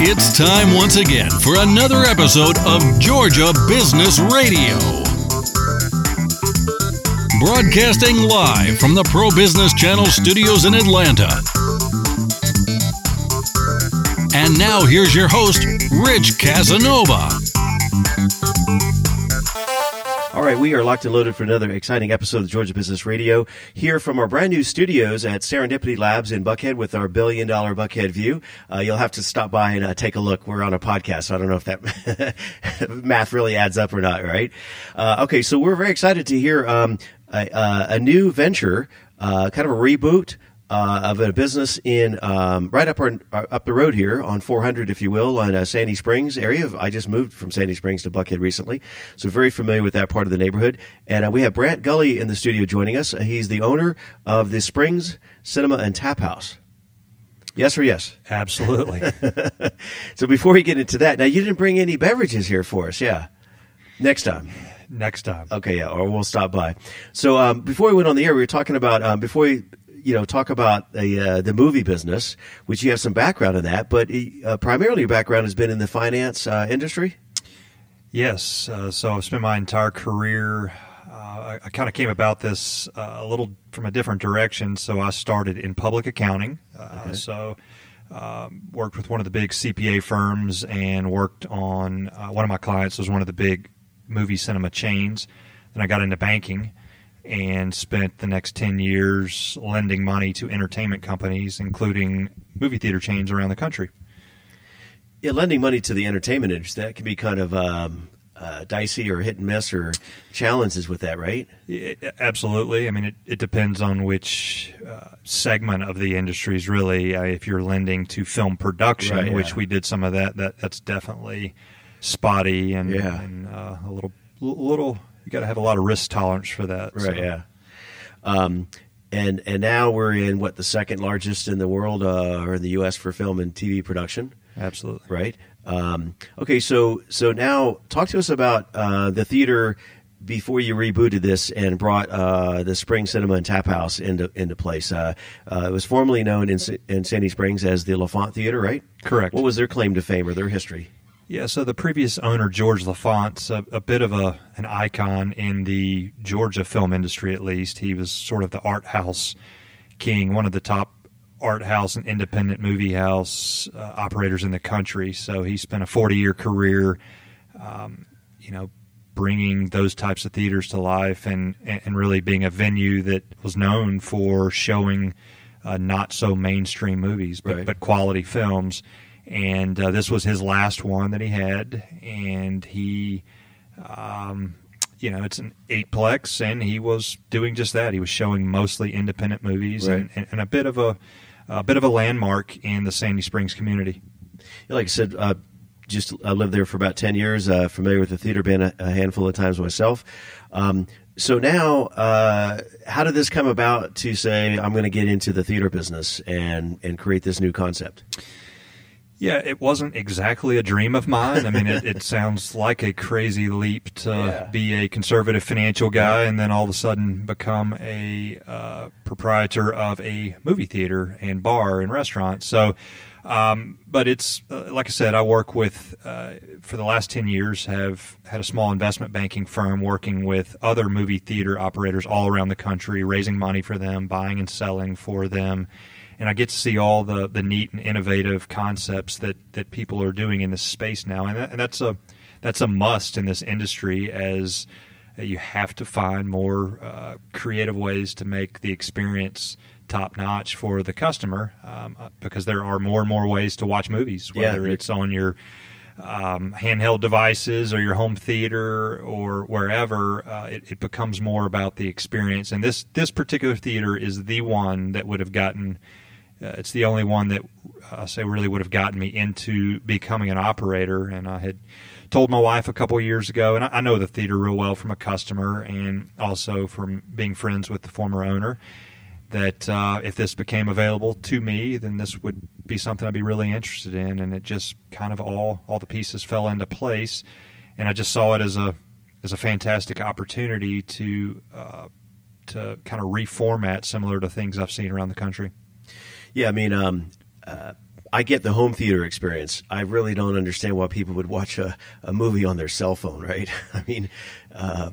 It's time once again for another episode of Georgia Business Radio. Broadcasting live from the Pro Business Channel studios in Atlanta. And now here's your host, Rich Casanova. Right, we are locked and loaded for another exciting episode of Georgia Business Radio here from our brand new studios at Serendipity Labs in Buckhead with our billion dollar Buckhead view. Uh, you'll have to stop by and uh, take a look. We're on a podcast, so I don't know if that math really adds up or not, right? Uh, okay, so we're very excited to hear um, a, uh, a, new venture, uh, kind of a reboot uh, of a business in um, right up our, uh, up the road here on 400, if you will, on uh, Sandy Springs area. I just moved from Sandy Springs to Buckhead recently, so very familiar with that part of the neighborhood. And uh, we have Brant Gully in the studio joining us. He's the owner of the Springs Cinema and Tap House. Yes or yes? Absolutely. so before we get into that, now you didn't bring any beverages here for us, yeah? Next time next time. Okay, yeah, or we'll stop by. So um, before we went on the air, we were talking about um, before we you know, talk about the uh, the movie business, which you have some background in that, but uh, primarily your background has been in the finance uh, industry. Yes, uh, so I've spent my entire career. Uh, I, I kind of came about this uh, a little from a different direction. So I started in public accounting. Okay. So. Um, worked with one of the big CPA firms and worked on one of my clients was one of the big movie cinema chains. Then I got into banking and spent the next 10 years lending money to entertainment companies, including movie theater chains around the country. Yeah, lending money to the entertainment industry, that can be kind of um, uh, dicey or hit and miss or challenges with that, right? Yeah, absolutely. I mean, it, it depends on which uh, segment of the industry is really. Uh, if you're lending to film production, right, yeah. which we did some of that, that that's definitely spotty and, yeah. and uh, a little little you got to have a lot of risk tolerance for that. Right. So. Yeah. Um, and and now we're in what the second largest in the world uh, or in the U.S. for film and TV production. Absolutely. Right. Um, okay. So so now talk to us about uh, the theater before you rebooted this and brought uh, the Spring Cinema and Tap House into into place. Uh, uh, it was formerly known in in Sandy Springs as the Lefont Theater, right? Correct. What was their claim to fame or their history? Yeah, so the previous owner, George Lefont's a, a bit of a an icon in the Georgia film industry, at least. He was sort of the art house king, one of the top art house and independent movie house uh, operators in the country. So he spent a 40 year career, um, you know, bringing those types of theaters to life and, and really being a venue that was known for showing uh, not so mainstream movies, but, right. but quality films and uh, this was his last one that he had, and he, um, you know, it's an eightplex, and he was doing just that. He was showing mostly independent movies right. and, and, and, a bit of a, a bit of a landmark in the Sandy Springs community. Like I said, uh, just I lived there for about ten years. Uh, familiar with the theater, been a, a handful of times myself. Um, so now, uh, how did this come about to say I'm going to get into the theater business and and create this new concept? Yeah, it wasn't exactly a dream of mine. I mean, it, it sounds like a crazy leap to yeah. be a conservative financial guy and then all of a sudden become a uh, proprietor of a movie theater and bar and restaurant. So, um, but it's uh, like I said, I work with uh, for the last ten years have had a small investment banking firm working with other movie theater operators all around the country, raising money for them, buying and selling for them and I get to see all the the neat and innovative concepts that that people are doing in this space now, and, that, and that's a that's a must in this industry as you have to find more uh, creative ways to make the experience top notch for the customer um, uh, because there are more and more ways to watch movies, whether yeah. it's on your um, handheld devices or your home theater or wherever, uh, it, it, becomes more about the experience. And this this particular theater is the one that would have gotten. Uh, it's the only one that I uh, say really would have gotten me into becoming an operator. And I had told my wife a couple years ago, and I, I know the theater real well from a customer and also from being friends with the former owner that uh, if this became available to me, then this would be something I'd be really interested in. And it just kind of all all the pieces fell into place, and I just saw it as a as a fantastic opportunity to uh, to kind of reformat similar to things I've seen around the country. Yeah, I mean, um, uh, I get the home theater experience. I really don't understand why people would watch a, a movie on their cell phone, right? I mean, uh,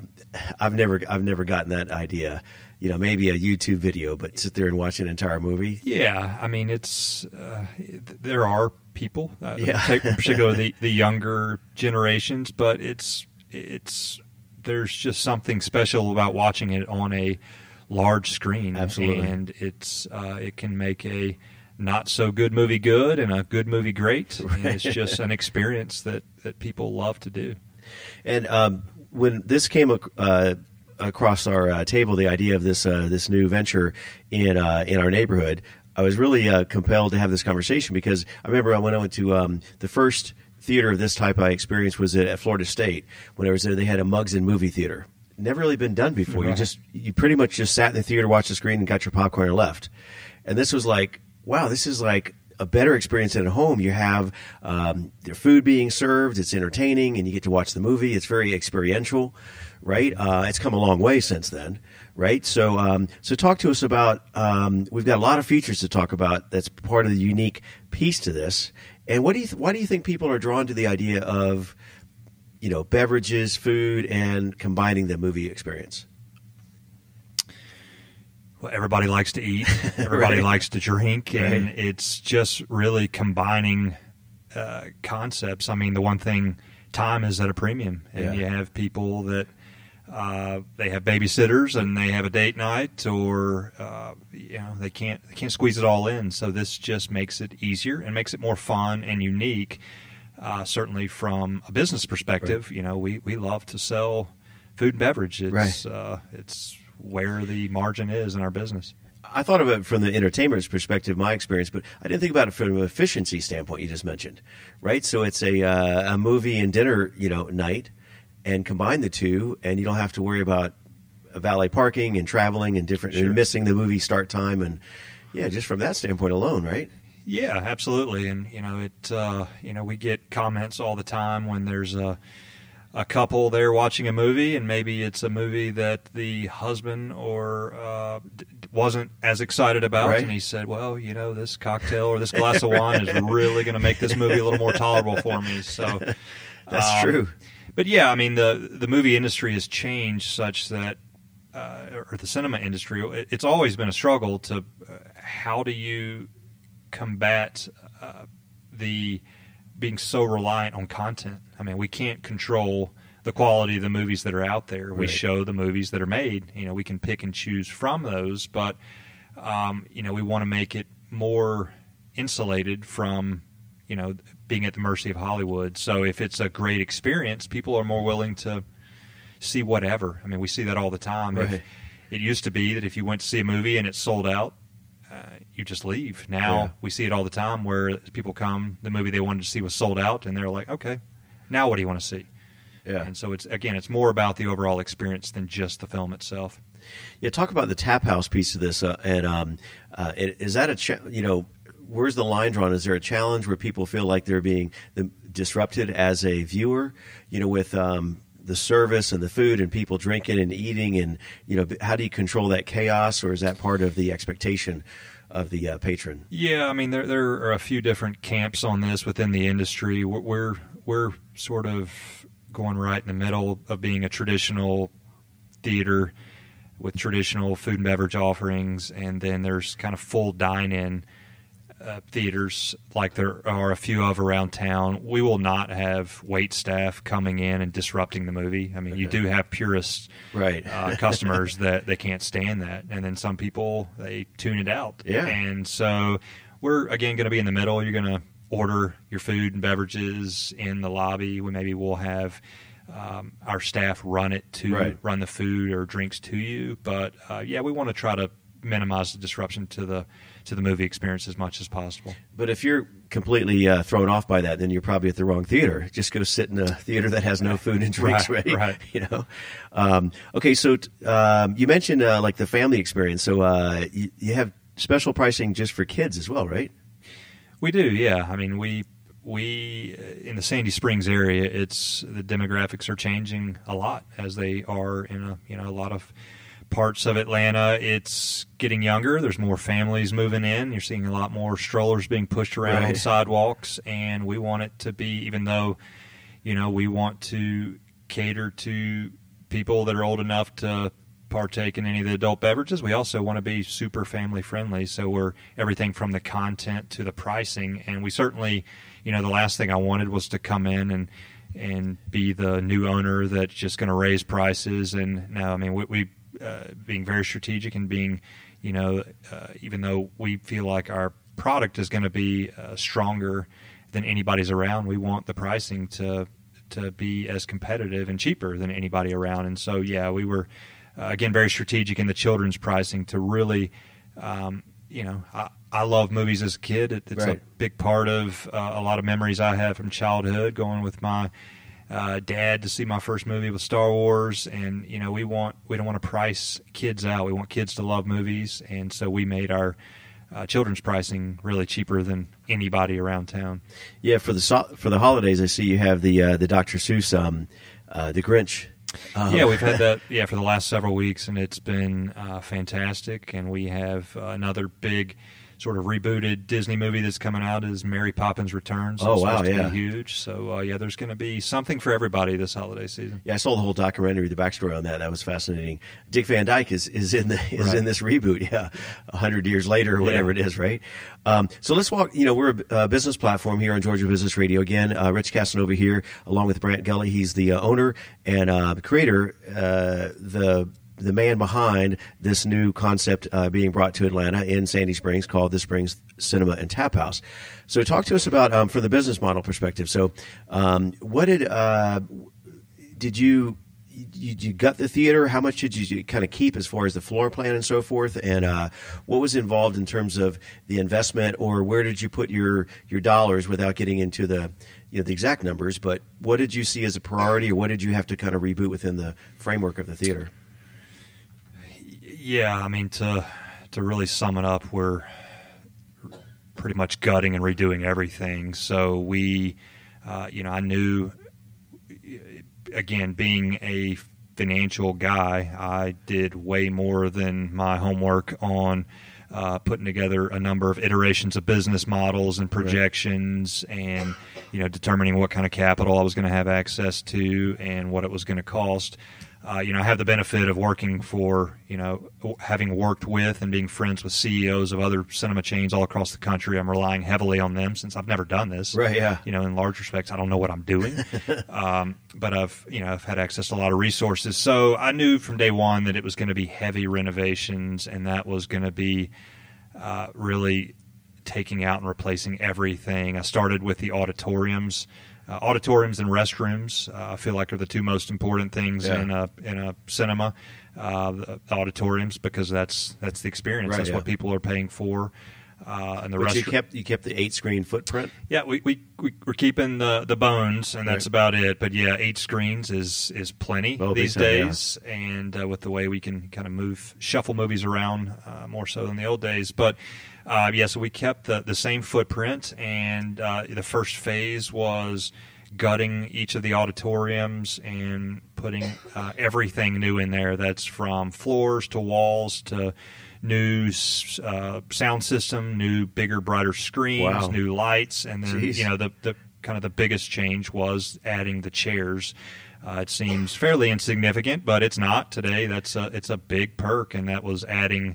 I've never I've never gotten that idea you know, maybe a YouTube video, but sit there and watch an entire movie. Yeah, I mean, it's uh, there are people, uh, yeah. particularly the, the younger generations, but it's it's there's just something special about watching it on a large screen. Absolutely, and it's uh, it can make a not so good movie good and a good movie great. Right. And it's just an experience that that people love to do. And um, when this came uh, across our uh, table the idea of this uh, this new venture in uh, in our neighborhood, I was really uh, compelled to have this conversation because I remember when I went to um, the first theater of this type I experienced was at Florida State when I was there. They had a Mugs and movie theater. Never really been done before. Right. You just you pretty much just sat in the theater, watched the screen, and got your popcorn and left. And this was like, wow, this is like a better experience than at home. You have um, their food being served, it's entertaining, and you get to watch the movie. It's very experiential right? Uh, it's come a long way since then, right? So, um, so talk to us about. Um, we've got a lot of features to talk about. That's part of the unique piece to this. And what do you? Th- why do you think people are drawn to the idea of, you know, beverages, food, and combining the movie experience? Well, everybody likes to eat. Everybody right. likes to drink, and right. it's just really combining uh, concepts. I mean, the one thing time is at a premium, and yeah. you have people that uh, they have babysitters and they have a date night, or uh, you know they can't they can't squeeze it all in. So this just makes it easier and makes it more fun and unique. Uh, certainly from a business perspective, right. you know we, we love to sell food and beverage. It's right. Uh, it's where the margin is in our business. I thought of it from the entertainer's perspective, my experience, but I didn't think about it from an efficiency standpoint. You just mentioned, right? So it's a uh, a movie and dinner, you know, night and combine the two, and you don't have to worry about valet parking and traveling and different sure. and missing the movie start time and yeah, just from that standpoint alone, right? Yeah, absolutely. And you know, it uh, you know we get comments all the time when there's a a couple there watching a movie, and maybe it's a movie that the husband or uh, wasn't as excited about, right. and he said, "Well, you know, this cocktail or this glass of wine is really going to make this movie a little more tolerable for me." So that's um, true but yeah, I mean the the movie industry has changed such that, uh, or the cinema industry, it's always been a struggle to uh, how do you combat uh, the being so reliant on content. I mean, we can't control the quality of the movies that are out there. We show the movies that are made. You know, we can pick and choose from those, but um, you know, we want to make it more insulated from you know being at the mercy of Hollywood. So if it's a great experience, people are more willing to see whatever. I mean, we see that all the time. Right. it used to be that if you went to see a movie and it sold out, you just leave. Now yeah. we see it all the time where people come, the movie they wanted to see was sold out, and they're like, okay, now what do you want to see? Yeah. And so it's again, it's more about the overall experience than just the film itself. Yeah, talk about the tap house piece of this, uh, and um, uh, is that a cha- you know where's the line drawn? Is there a challenge where people feel like they're being disrupted as a viewer? You know, with um, the service and the food and people drinking and eating, and you know, how do you control that chaos, or is that part of the expectation? Of the uh, patron, yeah. I mean, there there are a few different camps on this within the industry. We're we're, sort of going right in the middle of being a traditional theater with traditional food and beverage offerings, and then there's kind of full dine-in uh, theaters like there are a few of around town, we will not have wait staff coming in and disrupting the movie. I mean, okay. you do have purist right, uh, customers that they can't stand that, and then some people they tune it out. Yeah, and so we're again going to be in the middle. You're going to order your food and beverages in the lobby. We maybe we'll have um, our staff run it to Right. run the food or drinks to you. But uh, yeah, we want to try to minimize the disruption to the to the movie experience as much as possible. But if you're completely uh, thrown off by that, then you're probably at the wrong theater. Just go sit in a theater that has no food and drinks, Right, right? right. You know. Um, okay, so t- um, you mentioned uh, like the family experience. So uh, you, you have special pricing just for kids as well, right? We do, yeah. I mean, we we uh, in the Sandy Springs area, it's the demographics are changing a lot as they are in a you know a lot of parts of Atlanta. It's getting younger. There's more families moving in. You're seeing a lot more strollers being pushed around on sidewalks, and we want it to be even though you know we want to cater to people that are old enough to partake in any of the adult beverages. We also want to be super family friendly. So we're everything from the content to the pricing. And we certainly, you know, the last thing I wanted was to come in and and be the new owner that's just going to raise prices. And no, I mean, we, we uh, being very strategic and being, you know, uh, even though we feel like our product is going to be uh, stronger than anybody's around, we want the pricing to to be as competitive and cheaper than anybody around. And so, yeah, we were uh, again very strategic in the children's pricing to really, um, you know, I, I love movies as a kid. It, it's Right. a big part of uh, a lot of memories I have from childhood, going with my uh, dad to see my first movie with Star Wars. And you know, we want we don't want to price kids out. We want kids to love movies, and so we made our uh, children's pricing really cheaper than anybody around town. Yeah, for the for the holidays, I see you have the uh, the Dr. Seuss, um, uh, the Grinch. Uh, yeah, we've had that yeah for the last several weeks, and it's been uh, fantastic. And we have uh, another big sort of rebooted Disney movie that's coming out is Mary Poppins Returns. Oh, wow, yeah. be huge. So uh, yeah, there's going to be something for everybody this holiday season. Yeah, I saw the whole documentary, the backstory on that. That was fascinating. Dick Van Dyke is, is in the is Right. in this reboot. Yeah, a hundred years later or whatever Yeah. it is, right? Um, so let's walk. You know, we're a, a business platform here on Georgia Business Radio. Again, uh, Rich Casanova here, along with Brant Gully. He's the uh, owner and uh, the creator, uh, the the man behind this new concept uh, being brought to Atlanta in Sandy Springs called the Springs Cinema and Tap House. So, talk to us about um, from the business model perspective. So, um, what did uh, did you you, you got the theater? How much did you kind of keep as far as the floor plan and so forth? And uh, what was involved in terms of the investment, or where did you put your your dollars without getting into the you know the exact numbers? But what did you see as a priority, or what did you have to kind of reboot within the framework of the theater? Yeah, I mean to to really sum it up, we're pretty much gutting and redoing everything. So we, uh, you know, I knew again being a financial guy, I did way more than my homework on. Uh, putting together a number of iterations of business models and projections, and you know, determining what kind of capital I was going to have access to and what it was going to cost uh, you know, I have the benefit of working for, you know, having worked with and being friends with CEOs of other cinema chains all across the country. I'm relying heavily on them since I've never done this. Right, yeah. You know, in large respects, I don't know what I'm doing, um, but I've, you know, I've had access to a lot of resources. So I knew from day one that it was going to be heavy renovations, and that was going to be uh, really taking out and replacing everything. I started with the auditoriums. Uh, auditoriums and restrooms, uh, I feel like are the two most important things Yeah. in a in a cinema. Uh, the auditoriums because that's that's the experience. Right, that's yeah. what people are paying for. Uh, and the But you kept you kept the eight screen footprint. yeah, we, we, we we're keeping the, the bones, and that's Right. about it. But yeah, eight screens is is plenty these time, yeah. days, and uh, with the way we can kind of move shuffle movies around uh, more so than the old days. But uh, yeah, so we kept the the same footprint, and uh, the first phase was gutting each of the auditoriums and putting uh, everything new in there. That's from floors to walls to new uh, sound system, new bigger, brighter screens, Wow. new lights, and then Jeez. you know the the kind of the biggest change was adding the chairs. Uh, it seems fairly insignificant, but it's not today. That's a, it's a big perk, and that was adding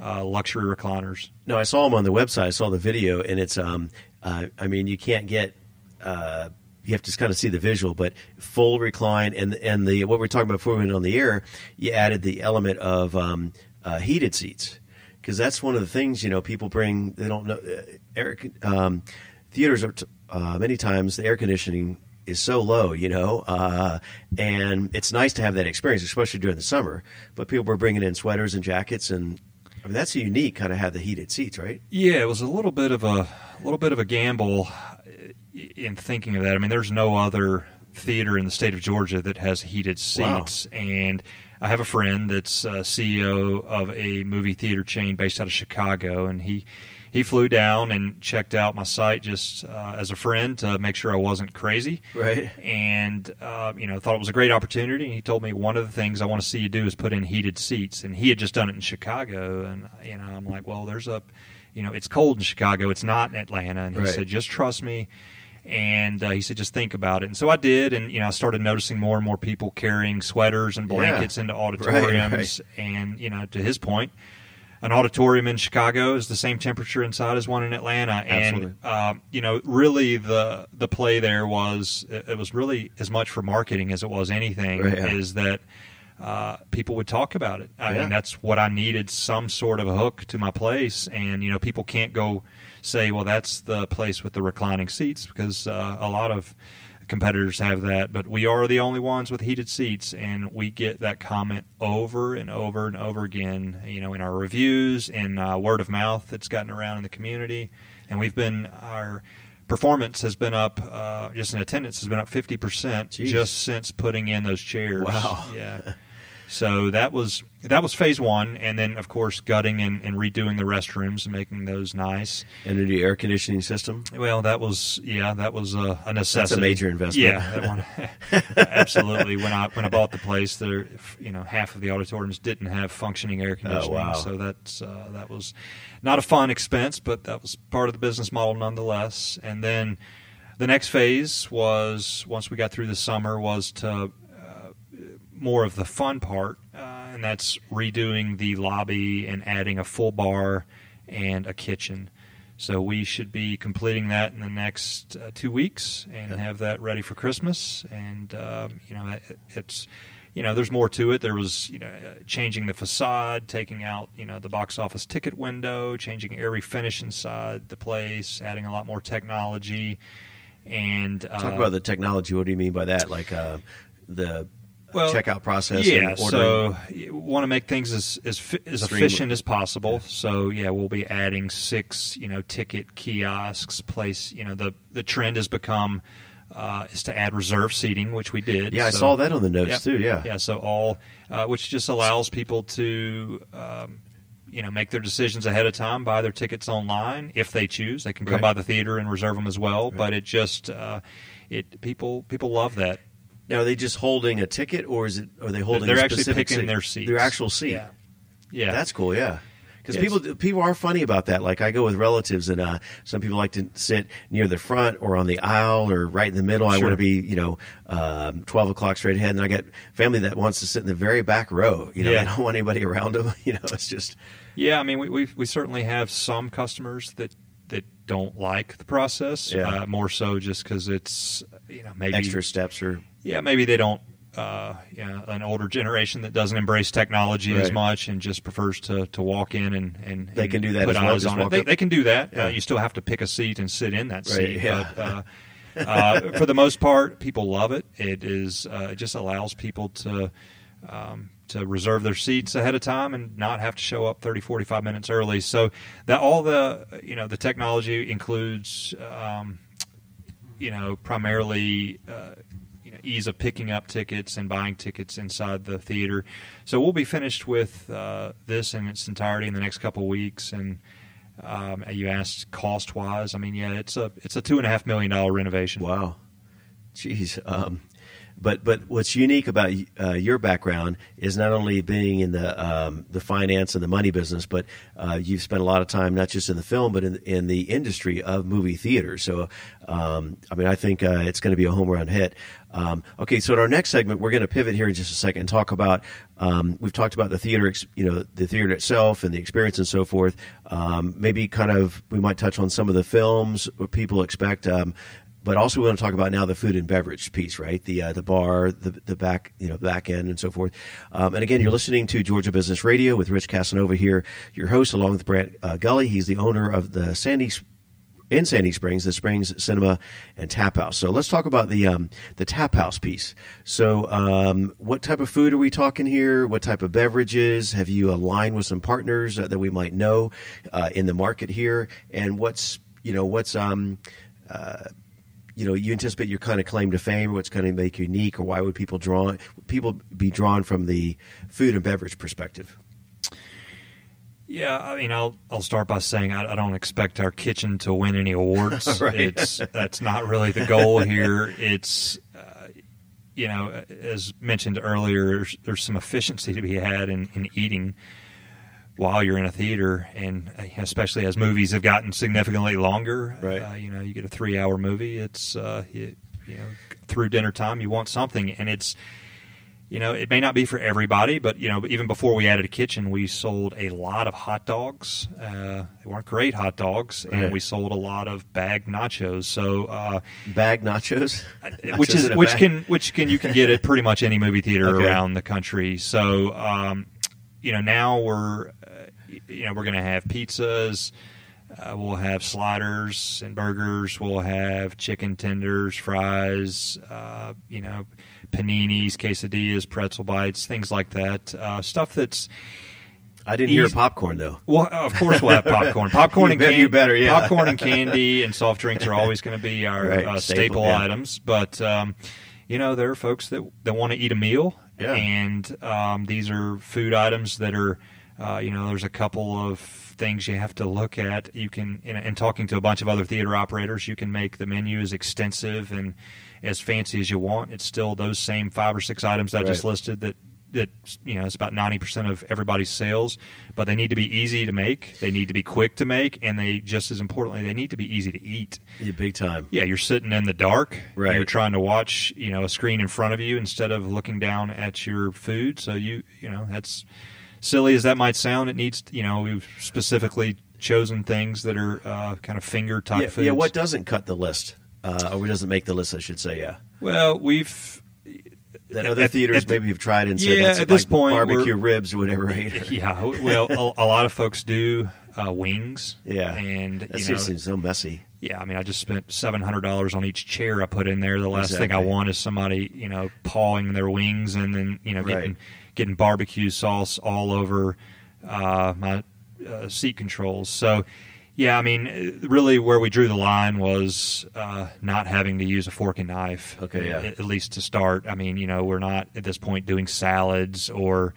uh, luxury recliners. No, I saw them on the website. I saw the video, and it's um, uh, I mean, you can't get. Uh, you have to kind of see the visual, but full recline and and the what we are talking about before we went on the air. You added the element of um, uh, heated seats because that's one of the things you know people bring. They don't know. Uh, Eric, um, theaters are t- uh, many times the air conditioning is so low, you know, uh, and it's nice to have that experience, especially during the summer. But people were bringing in sweaters and jackets, and I mean that's unique, kind of have the heated seats, right? Yeah, it was a little bit of a, a little bit of a gamble in thinking of that. I mean, there's no other theater in the state of Georgia that has heated seats, Wow. and I have a friend that's uh, CEO of a movie theater chain based out of Chicago, and he he flew down and checked out my site just uh, as a friend to make sure I wasn't crazy. Right. And uh, you know, thought it was a great opportunity. And he told me one of the things I want to see you do is put in heated seats, and he had just done it in Chicago, and you know, I'm like, well, there's a, you know, it's cold in Chicago, it's not in Atlanta, and he Right. said, just trust me. And uh, he said, just think about it. And so I did. And, you know, I started noticing more and more people carrying sweaters and Yeah. blankets into auditoriums. And, you know, to his point, an auditorium in Chicago is the same temperature inside as one in Atlanta. Absolutely. And, um, you know, really the, the play there was, it it was really as much for marketing as it was anything, Right, yeah. is that uh, people would talk about it. I Yeah. mean, that's what I needed some sort of a hook to my place. And, you know, people can't go say, well, that's the place with the reclining seats because uh, a lot of competitors have that. But we are the only ones with heated seats. And we get that comment over and over and over again, you know, in our reviews, in uh, word of mouth that's gotten around in the community. And we've been, our performance has been up, uh, just in attendance has been up 50% just since putting in those chairs. Wow. Yeah. So that was that was phase one, and then of course gutting and, and redoing the restrooms and making those nice. And a new air conditioning system. Well, that was yeah, that was a, a necessity. major investment. Yeah, that one, absolutely. When I when I bought the place, there you know half of the auditoriums didn't have functioning air conditioning, Oh, wow. so that's uh, that was not a fun expense, but that was part of the business model nonetheless. And then the next phase was once we got through the summer was to more of the fun part, uh, and that's redoing the lobby and adding a full bar and a kitchen. So we should be completing that in the next uh, two weeks and have that ready for Christmas. And um, you know, it, it's you know, there's more to it. There was you know, uh, changing the facade, taking out you know the box office ticket window, changing every finish inside the place, adding a lot more technology. And uh, Talk about the technology. What do you mean by that? Like uh, the Well, checkout process. Yeah, so you want to make things as as, fi- as efficient as possible. So yeah, we'll be adding six, you know, ticket kiosks. Place, you know, the the trend has become uh, is to add reserve seating, which we did. Yeah, I saw that on the notes Yep. too. Yeah. yeah. So all, uh, which just allows people to. Um, you know, make their decisions ahead of time, buy their tickets online if they choose. They can come Right. by the theater and reserve them as well. But it just, uh, it people people love that. Now, are they just holding a ticket, or is it? Are they holding? They're a actually specific picking seat? their seats. Their actual seat. Yeah. Yeah, That's cool. Yeah. Because Yes. people people are funny about that. Like I go with relatives, and uh, some people like to sit near the front or on the aisle or right in the middle. I want to be, you know, um, twelve o'clock straight ahead. And I got family that wants to sit in the very back row. You know, Yeah. they don't want anybody around them. You know, it's just Yeah, I mean, we we we certainly have some customers that that don't like the process. Yeah. Uh, more so just because it's you know maybe extra steps or Yeah, maybe they don't. Uh, yeah, an older generation that doesn't embrace technology as much and just prefers to, to walk in and, and They can do that Put as well, eyes on it. They, they can do that. Yeah. Uh, you still have to pick a seat and sit in that Right, seat. yeah. But uh, uh, for the most part, people love it. It is uh, it just allows people to um, to reserve their seats ahead of time and not have to show up 30 45 minutes early. So that all the you know the technology includes um, you know primarily uh, you know, ease of picking up tickets and buying tickets inside the theater. So we'll be finished with uh, this in its entirety in the next couple weeks. And um, you asked cost wise i mean yeah it's a it's a two and a half million dollar renovation. Wow, jeez. Um, but but what's unique about uh, your background is not only being in the um, the finance and the money business, but uh, you've spent a lot of time not just in the film, but in in the industry of movie theater. So, um, I mean, I think uh, it's going to be a home run hit. Um, okay, so in our next segment, we're going to pivot here in just a second and talk about. Um, we've talked about the theater, you know, the theater itself and the experience and so forth. Um, maybe kind of we might touch on some of the films what people expect. But also we want to talk about now the food and beverage piece, right? The uh, the bar, the the back you know back end and so forth. Um, and again, you're listening to Georgia Business Radio with Rich Casanova here, your host, along with Brant uh, Gully. He's the owner of the Sandy in Sandy Springs, the Springs Cinema and Tap House. So let's talk about the um, the Tap House piece. So, um, what type of food are we talking here? What type of beverages? Have you aligned with some partners uh, that we might know uh, in the market here? And what's you know what's um, uh, you know you anticipate your kind of claim to fame? or What's going to make you unique, or why would people draw people be drawn from the food and beverage perspective? Yeah, I mean, I'll I'll start by saying I, I don't expect our kitchen to win any awards. Right. It's that's not really the goal here. It's uh, you know, as mentioned earlier, there's, there's some efficiency to be had in, in eating while you're in a theater, and uh, especially as movies have gotten significantly longer. Right. Uh, you know, you get a three-hour movie. It's uh, you, you know through dinner time, you want something, and it's you know, it may not be for everybody, but you know, even before we added a kitchen, we sold a lot of hot dogs. Uh, they weren't great hot dogs, and we sold a lot of bag nachos. So, uh, Bag nachos, which Nachos is which bag? can which can you can get at pretty much any movie theater Okay. around the country. So, um, you know, now we're uh, you know we're going to have pizzas. Uh, we'll have sliders and burgers. We'll have chicken tenders, fries, uh, you know, paninis, quesadillas, pretzel bites, things like that. Uh, stuff that's I didn't hear Easy- popcorn though. well, of course we'll have popcorn. Popcorn and candy. you better, yeah. Popcorn and candy and soft drinks are always going to be our Right, uh, staple, staple, yeah. items. But um, you know, there are folks that that want to eat a meal, Yeah. and um, these are food items that are. Uh, you know, there's a couple of things you have to look at. You can, and, and talking to a bunch of other theater operators, you can make the menu as extensive and as fancy as you want. It's still those same five or six items I just listed that that you know it's about 90% of everybody's sales but they need to be easy to make they need to be quick to make and they just as importantly they need to be easy to eat Yeah, big time. yeah you're sitting in the dark Right. you're trying to watch you know a screen in front of you instead of looking down at your food so you you know that's silly as that might sound it needs you know we've specifically chosen things that are uh, kind of finger type Yeah, foods yeah, what doesn't cut the list, uh, or doesn't make the list? I should say. Yeah, well we've that other At- theaters at maybe you've tried and said Yeah, that's at this point, barbecue ribs or whatever. Right? yeah well a, a lot of folks do uh, wings Yeah, and that you know seems so messy. Yeah, I mean, I just spent seven hundred dollars on each chair I put in there. The last thing I want is somebody, you know, pawing their wings and then you know getting Right. getting barbecue sauce all over uh, my uh, seat controls. So, yeah, I mean, really, where we drew the line was uh, not having to use a fork and knife. Okay, yeah. At, at least to start. I mean, you know, we're not at this point doing salads or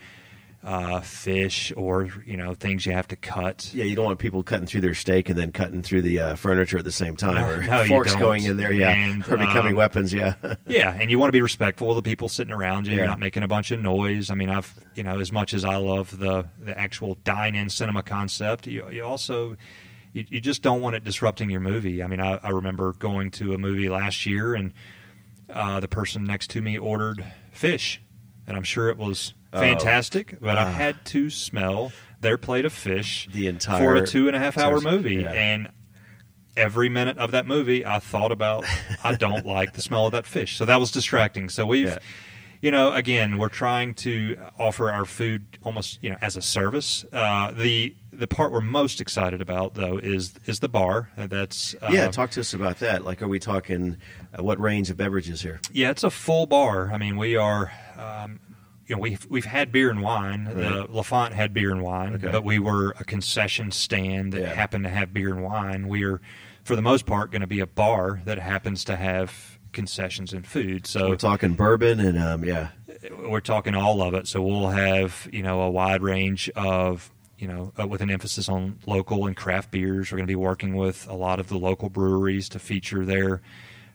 uh, fish or you know things you have to cut. Yeah, you don't want people cutting through their steak and then cutting through the uh, furniture at the same time, or no, forks going in there. Yeah, And, or becoming um, weapons. Yeah, Yeah, and you want to be respectful of the people sitting around you. Yeah. You're not making a bunch of noise. I mean, I've you know, as much as I love the the actual dine-in cinema concept, you you also you, you just don't want it disrupting your movie. I mean, I, I remember going to a movie last year, and uh, the person next to me ordered fish, and I'm sure it was Oh. fantastic, but Ah. I had to smell their plate of fish The entire for a two and a half hour movie, yeah. and every minute of that movie, I thought about I don't like the smell of that fish. So that was distracting. So we've, Yeah. you know, again, we're trying to offer our food almost you know as a service. Uh, the the part we're most excited about though is is the bar. Uh, That's uh, yeah. Talk to us about that. Like, are we talking uh, what range of beverages here? yeah, it's a full bar. I mean, we are. Um, you know, we've we've had beer and wine. The Lefont had beer and wine, Okay. but we were a concession stand that Yeah. happened to have beer and wine. We are, for the most part, going to be a bar that happens to have concessions and food. So We're talking bourbon and um, yeah, we're talking all of it. So we'll have you know a wide range of you know uh, with an emphasis on local and craft beers. We're going to be working with a lot of the local breweries to feature their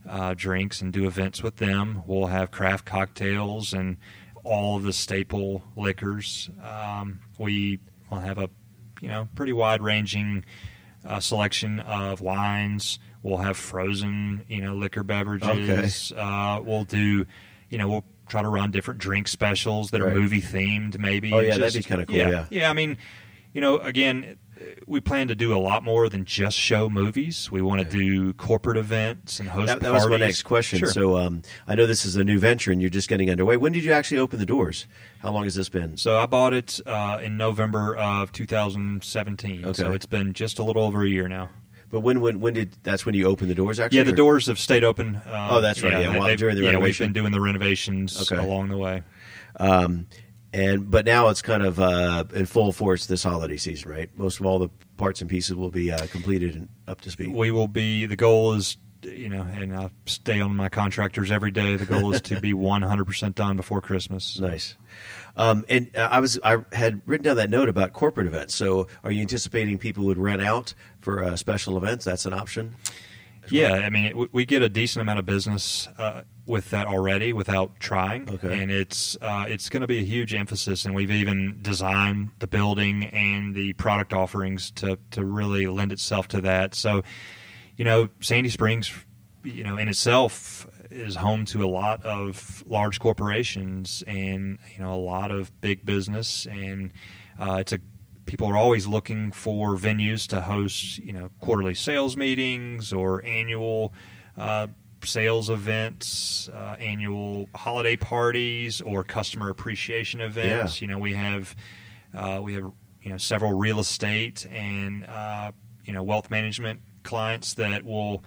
uh, drinks and do events with them. We'll have craft cocktails and all of the staple liquors. Um, we will have a you know pretty wide ranging uh, selection of wines. We'll have frozen, you know, liquor beverages. Uh, we'll do, you know, we'll try to run different drink specials that Right. are movie themed, maybe. Oh, yeah, that'd be kinda cool, yeah. yeah. I mean, you know, again, we plan to do a lot more than just show movies. We want to do corporate events and host that, that was my next question. Sure. So um, I know this is a new venture and you're just getting underway. When did you actually open the doors? How long has this been? So I bought it uh, in November of 2017. Okay. So it's been just a little over a year now. But when when when did that's when you opened the doors? Actually, Yeah, the or- doors have stayed open. Um, Oh, that's right, yeah, while- they've- during the yeah, we've been doing the renovations Okay. along the way. Um, and but now it's kind of uh, in full force this holiday season, right? Most of all the parts and pieces will be uh, completed and up to speed. We will be. The goal is, you know, and I stay on my contractors every day. The goal is to be 100% done before Christmas. Nice. Um, and uh, I was I had written down that note about corporate events. So, are you anticipating people would rent out for uh, special events? That's an option. Yeah, I mean, it, we get a decent amount of business uh, with that already without trying, Okay. and it's uh, it's going to be a huge emphasis. And we've even designed the building and the product offerings to to really lend itself to that. So, you know, Sandy Springs, you know, in itself is home to a lot of large corporations and you know a lot of big business, and uh, it's a people are always looking for venues to host, you know, quarterly sales meetings or annual uh, sales events, uh, annual holiday parties, or customer appreciation events. Yeah. You know, we have uh, we have you know several real estate and uh, you know wealth management clients that will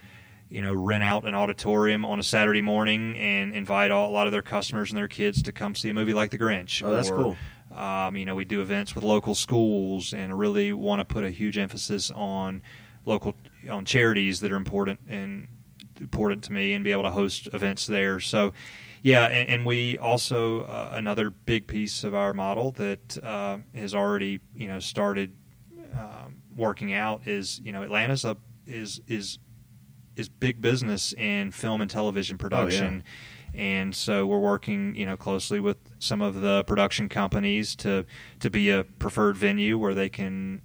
you know rent out an auditorium on a Saturday morning and invite all, a lot of their customers and their kids to come see a movie like The Grinch. Oh, that's or, cool. Um, you know, we do events with local schools and really want to put a huge emphasis on local on charities that are important and important to me and be able to host events there. So, yeah, and, and we also uh, another big piece of our model that uh, has already you know started um, working out is you know Atlanta's a is is is big business in film and television production. And so we're working, you know, closely with some of the production companies to to be a preferred venue where they can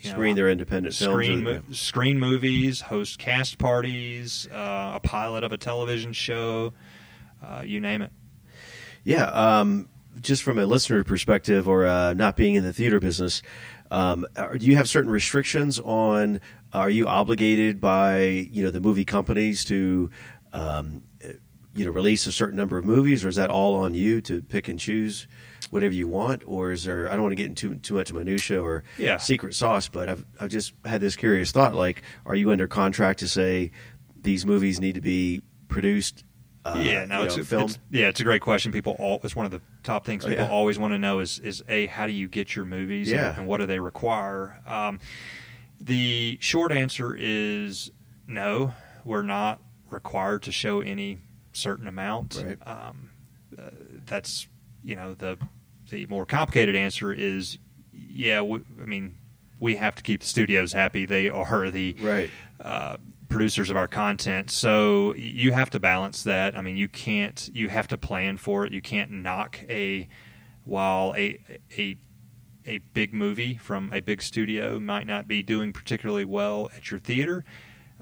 you know, Screen their independent films. screen or- mo- screen movies, host cast parties, uh, a pilot of a television show, uh, you name it. Yeah, um, just from a listener perspective, or uh, not being in the theater business, um, are, do you have certain restrictions on? Are you obligated by you know the movie companies to um, you know release a certain number of movies, or is that all on you to pick and choose whatever you want, or is there? I don't want to get into too much minutia or Yeah. secret sauce, but I've I've just had this curious thought: like, are you under contract to say these movies need to be produced? Uh, yeah, no, it's, know, a, filmed? it's yeah, it's a great question. People, all it's one of the top things Oh, people yeah. always want to know is is a how do you get your movies and- Yeah. and, what do they require? Um, the short answer is no. We're not required to show any certain amount. Right. Um, uh, that's you know the the more complicated answer is yeah. We, I mean, we have to keep the studios happy. They are the Right. uh, producers of our content. So you have to balance that. I mean, you can't. You have to plan for it. You can't knock a while a a a big movie from a big studio might not be doing particularly well at your theater.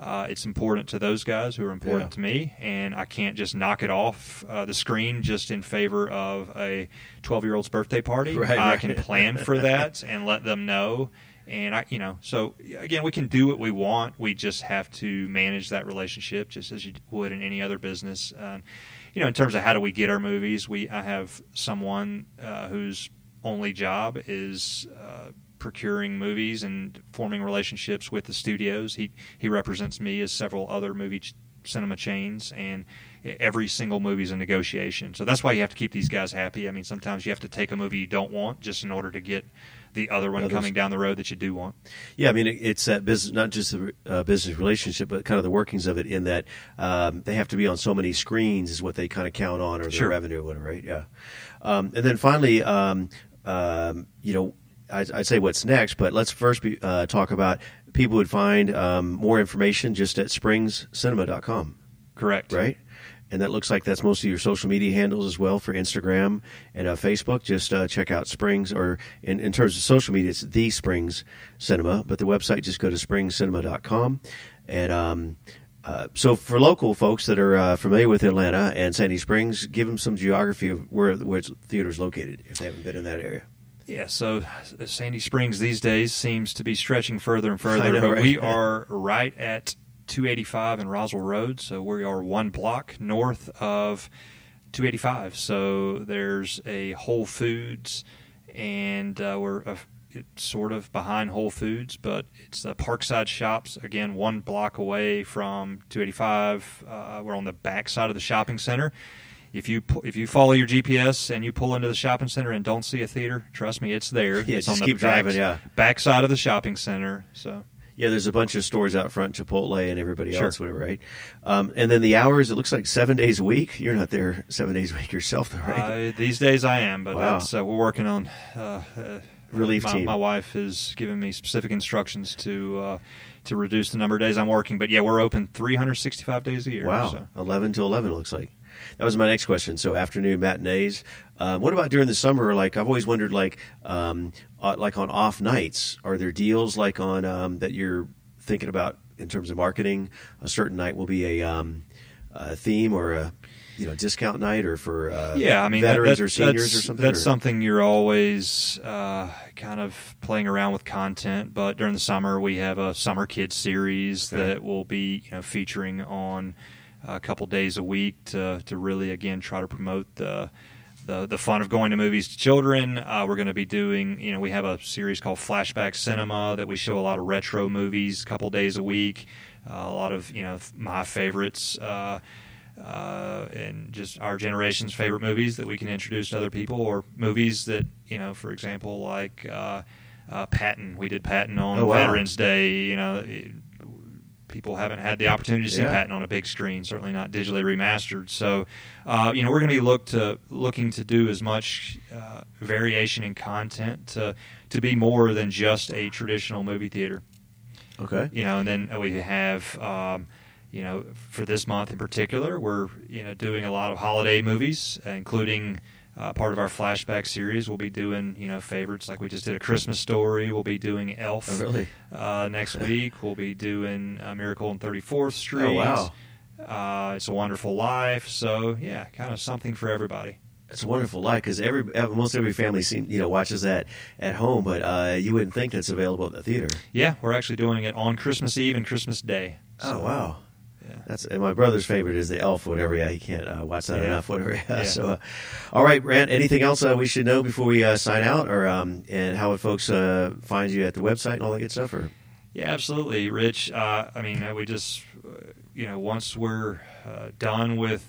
Uh, it's important to those guys who are important Yeah. to me, and I can't just knock it off uh, the screen just in favor of a 12 year old's birthday party. Right, I right. can plan for that and let them know. And I, you know, so again, we can do what we want. We just have to manage that relationship, just as you would in any other business. Um, you know, in terms of how do we get our movies, we I have someone uh, whose only job is uh, procuring movies and forming relationships with the studios. He he represents me as several other movie ch- cinema chains, and every single movie is a negotiation. So that's why you have to keep these guys happy. I mean, sometimes you have to take a movie you don't want just in order to get the other one Others. coming down the road that you do want. Yeah, I mean it, it's that business, not just the uh, business relationship, but kind of the workings of it. In that um, they have to be on so many screens, is what they kind of count on, or their Sure. revenue, or whatever, right? Yeah. Um, and then finally, um, um, you know, I'd, I'd say what's next, but let's first be, uh, talk about people would find um, more information just at springscinema.com, Correct. right? And that looks like that's most of your social media handles as well for Instagram and uh, Facebook. Just uh, check out Springs, or in, in terms of social media, it's the Springs Cinema. But the website, just go to springscinema.com. And um, uh, so for local folks that are uh, familiar with Atlanta and Sandy Springs, give them some geography of where where the theater is located if they haven't been in that area. Yeah, so uh, Sandy Springs these days seems to be stretching further and further, know, but right? we are right at 285 and Roswell Road, so we are one block north of 285. So there's a Whole Foods, and uh, we're a it's sort of behind Whole Foods, but it's the Parkside Shops. Again, one block away from 285. Uh, we're on the back side of the shopping center. If you if you follow your GPS and you pull into the shopping center and don't see a theater, trust me, it's there. Yeah, it's just on keep the back, driving, yeah. back side of the shopping center. So Yeah, there's a bunch of stores out front, Chipotle and everybody Sure. else, whatever, right? Um, and then the hours, it looks like seven days a week. You're not there seven days a week yourself, though, right? uh, these days I am, but Wow. that's, uh, we're working on. Uh, uh, Relief my, team. My wife has given me specific instructions to uh, to reduce the number of days I'm working. But yeah, we're open 365 days a year. Wow, so. 11 to 11 it looks like. That was my next question. So afternoon matinees. Um, what about during the summer? Like I've always wondered, like uh, like on off nights, are there deals like on um, that you're thinking about in terms of marketing? A certain night will be a, um, a theme or a you know discount night, or for uh, yeah, I mean veterans that- or seniors that's, or something. That's or- something you're always uh, kind of playing around with content. But during the summer, we have a summer kids series that will be you know featuring on a couple days a week to to really again try to promote the. The, the fun of going to movies to children. Uh, we're going to be doing, you know, we have a series called Flashback Cinema that we show a lot of retro movies a couple days a week. Uh, a lot of, you know, my favorites. Uh, uh, and just our generation's favorite movies that we can introduce to other people, or movies that you know, for example, like uh, uh, Patton. We did Patton on Oh, wow. Veterans Day. You know, people haven't had the opportunity to see Yeah. Patton on a big screen. Certainly not digitally remastered. So, uh, you know, we're going to be look to looking to do as much uh, variation in content to to be more than just a traditional movie theater okay. you know, and then we have, um, you know, for this month in particular, we're you know doing a lot of holiday movies, including uh, part of our flashback series. We'll be doing you know favorites like we just did a Christmas Story. We'll be doing Elf. Oh, really? Uh, next week we'll be doing uh, Miracle on Thirty Fourth Street. Oh, wow. Uh, it's a Wonderful Life. So yeah, kind of something for everybody. It's a wonderful life because every most every family seem, you know watches that at home, but uh, you wouldn't think that's available at the theater. Yeah, we're actually doing it on Christmas Eve and Christmas Day. Oh wow. Yeah. That's and my brother's favorite is the Elf. Whatever, yeah, he can't uh, watch that Yeah. enough. Whatever. Yeah. So, uh, all right, Rand. Anything else uh, we should know before we uh, sign out, or um, and how would folks uh, find you at the website and all that good stuff? Or Yeah, absolutely, Rich. Uh, I mean, uh, we just, uh, you know, once we're uh, done with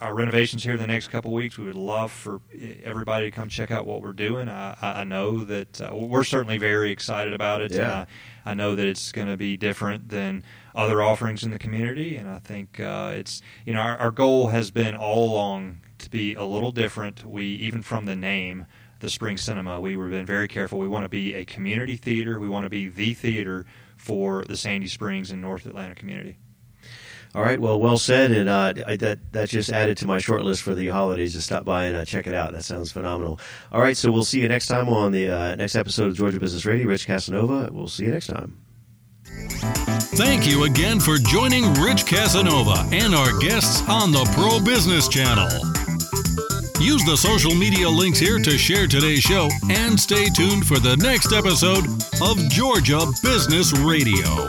our renovations here in the next couple weeks, we would love for everybody to come check out what we're doing. I, I know that uh, we're certainly very excited about it. Yeah. I, I know that it's going to be different than other offerings in the community, and I think uh, it's, you know, our, our goal has been all along to be a little different. We even from the name the Spring Cinema. We were been very careful. We want to be a community theater. We want to be the theater for the Sandy Springs and North Atlanta community. all right, well, well said, and uh, I, that that just added to my short list for the holidays to stop by and uh, check it out. That sounds phenomenal. All right, so we'll see you next time on the uh, next episode of Georgia Business Radio. Rich Casanova. We'll see you next time. Thank you again for joining Rich Casanova and our guests on the Pro Business Channel. Use the social media links here to share today's show and stay tuned for the next episode of Georgia Business Radio.